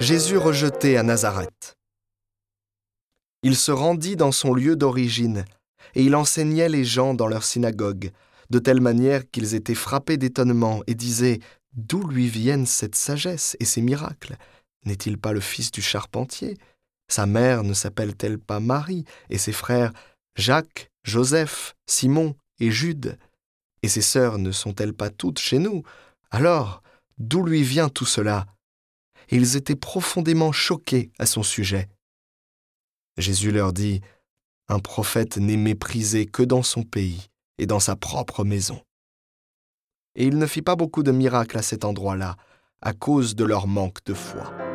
Jésus rejeté à Nazareth. Il se rendit dans son lieu d'origine, et il enseignait les gens dans leur synagogue, de telle manière qu'ils étaient frappés d'étonnement et disaient D'où lui viennent cette sagesse et ces miracles? N'est-il pas le fils du charpentier? Sa mère ne s'appelle-t-elle pas Marie, et ses frères Jacques, Joseph, Simon et Jude? Et ses sœurs ne sont-elles pas toutes chez nous? Alors, d'où lui vient tout cela? Et ils étaient profondément choqués à son sujet. Jésus leur dit, Un prophète n'est méprisé que dans son pays et dans sa propre maison. Et il ne fit pas beaucoup de miracles à cet endroit-là, à cause de leur manque de foi.